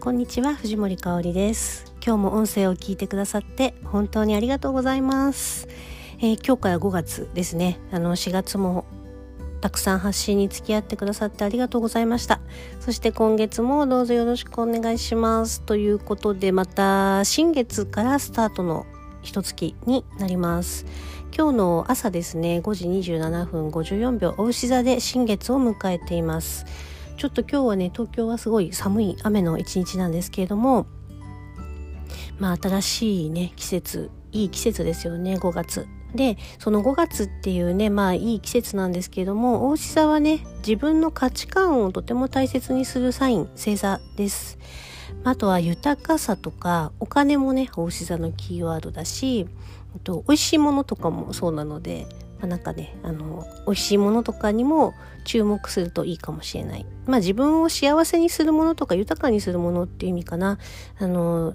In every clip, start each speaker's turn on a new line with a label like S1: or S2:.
S1: こんにちは藤森香里です。今日も音声を聞いてくださって本当にありがとうございます、えー、今日から5月ですね。あの4月もたくさん発信に付き合ってくださってありがとうございました。そして今月もどうぞよろしくお願いします。ということでまた新月からスタートの一月になります。今日の朝ですね5時27分54秒お牛座で新月を迎えています。ちょっと今日はね東京はすごい寒い雨の一日なんですけれどもまあ新しいね季節いい季節ですよね5月。でその5月っていうねまあいい季節なんですけれども大牛座はね自分の価値観をとても大切にするサイン星座です。あとは豊かさとかお金もね大牛座のキーワードだしと美味しいものとかもそうなので、まあ、なんかねあの美味しいものとかにも注目するといいかもしれない。まあ自分を幸せにするものとか豊かにするものっていう意味かな。あの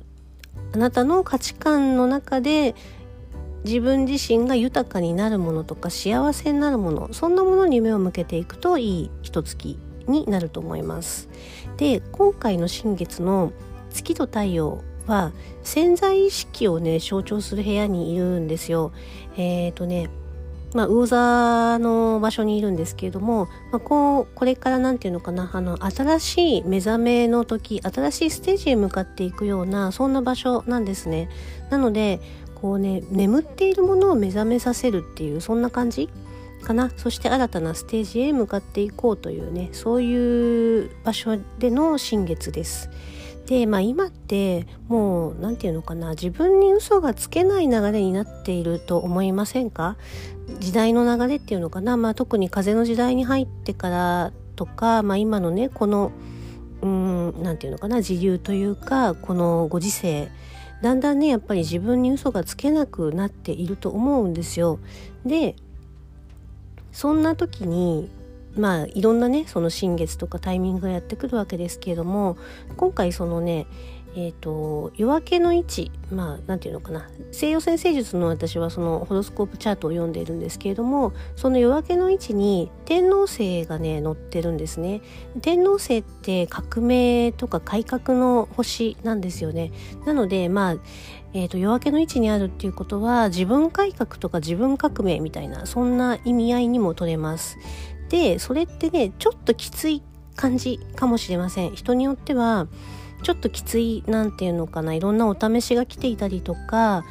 S1: あなたの価値観の中で自分自身が豊かになるものとか幸せになるものそんなものに目を向けていくといい一月になると思います。で今回の新月の月と太陽は潜在意識をね象徴する部屋にいるんですよ。えっ、ー、とねまあ、魚座の場所にいるんですけれども、まあ、こうこれから何て言うのかなあの新しい目覚めの時新しいステージへ向かっていくようなそんな場所なんですね。なのでこうね眠っているものを目覚めさせるっていうそんな感じかなそして新たなステージへ向かっていこうというねそういう場所での新月です。で、まあ、今ってもう何て言うのかな自分に嘘がつけない流れになっていると思いませんか？時代の流れっていうのかな、まあ、特に風の時代に入ってからとか、まあ、今のねこの何て言うのかな自流というかこのご時世だんだんねやっぱり自分に嘘がつけなくなっていると思うんですよ。でそんな時にまあいろんなねその新月とかタイミングがやってくるわけですけれども今回そのねえーと、夜明けの位置まあ何て言うのかな西洋先生術の私はそのホロスコープチャートを読んでいるんですけれどもその夜明けの位置に天王星がね載ってるんですね。天王星って革命とか改革の星なんですよね。なのでまあえーと夜明けの位置にあるっていうことは自分改革とか自分革命みたいなそんな意味合いにも取れます。でそれってねちょっときつい感じかもしれません人によってはちょっときついなんていうのかないろんなお試しが来ていたりとか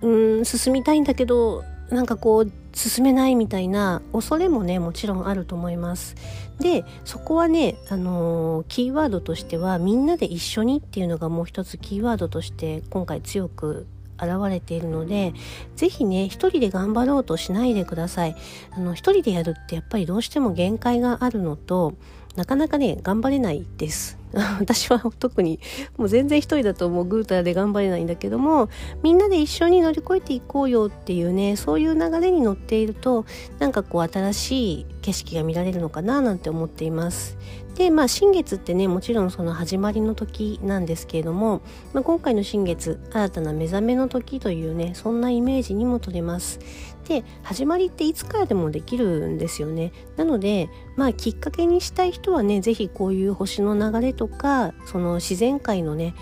S1: うん進みたいんだけどなんかこう進めないみたいな恐れもねもちろんあると思います。でそこはね、あのー、キーワードとしてはみんなで一緒にっていうのがもう一つキーワードとして今回強く現れているので是非ね一人で頑張ろうとしないでください。あの一人でやるってやっぱりどうしても限界があるのとなかなかね頑張れないです。私は特にもう全然一人だともうぐうたらで頑張れないんだけどもみんなで一緒に乗り越えていこうよっていうねそういう流れに乗っているとなんかこう新しい景色が見られるのかななんて思っています。でまあ新月ってねもちろんその始まりの時なんですけれども、まあ、今回の新月新たな目覚めの時というねそんなイメージにも取れます。で始まりっていつからでもできるんですよね。なのでまあきっかけにしたい人はね是非こういう星の流れととかその自然界のね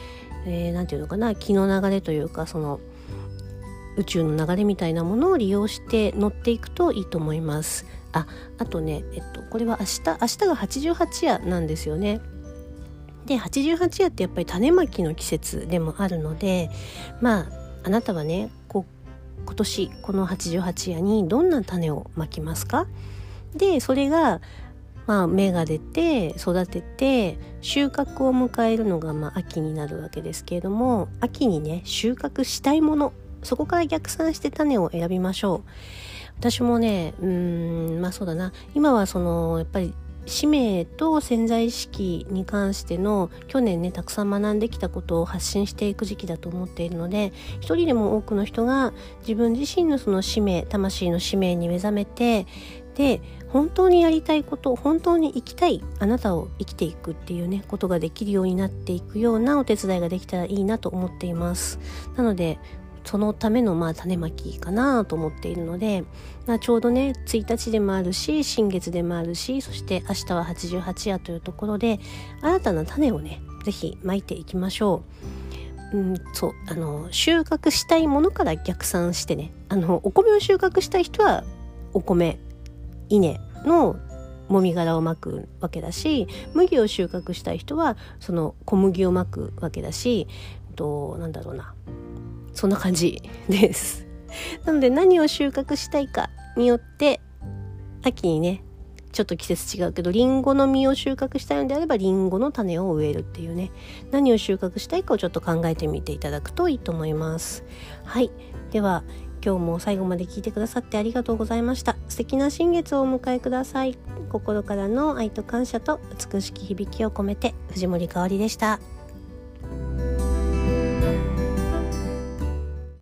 S1: 何、えー、て言うのかな気の流れというかその宇宙の流れみたいなものを利用して乗っていくといいと思います。ああとね、えっと、これは明日明日が88夜なんですよね。で88夜ってやっぱり種まきの季節でもあるのでまああなたはねこ今年この88夜にどんな種をまきますか？でそれがまあ、芽が出て育てて収穫を迎えるのが、まあ、秋になるわけですけれども秋にね収穫したいものそこから逆算して種を選びましょう。私もねうんまあそうだな。今はそのやっぱり使命と潜在意識に関しての去年ねたくさん学んできたことを発信していく時期だと思っているので一人でも多くの人が自分自身のその使命魂の使命に目覚めてで本当にやりたいこと本当に生きたいあなたを生きていくっていうねことができるようになっていくようなお手伝いができたらいいなと思っています。なのでそのためのまあ種まきかなと思っているので、まあ、ちょうどね1日でもあるし新月でもあるしそして明日は88夜というところで新たな種をね是非まいていきましょう。うん、そうあの収穫したいものから逆算してねあのお米を収穫したい人はお米稲のもみ殻をまくわけだし麦を収穫したい人はその小麦をまくわけだしとなんだろうなそんな感じです。なので何を収穫したいかによって秋にねちょっと季節違うけどりんごの実を収穫したいのであればりんごの種を植えるっていうね。何を収穫したいかをちょっと考えてみていただくといいと思います。はい。では今日も最後まで聞いてくださってありがとうございました。素敵な新月をお迎えください。心からの愛と感謝と美しき響きを込めて藤森かおりでした。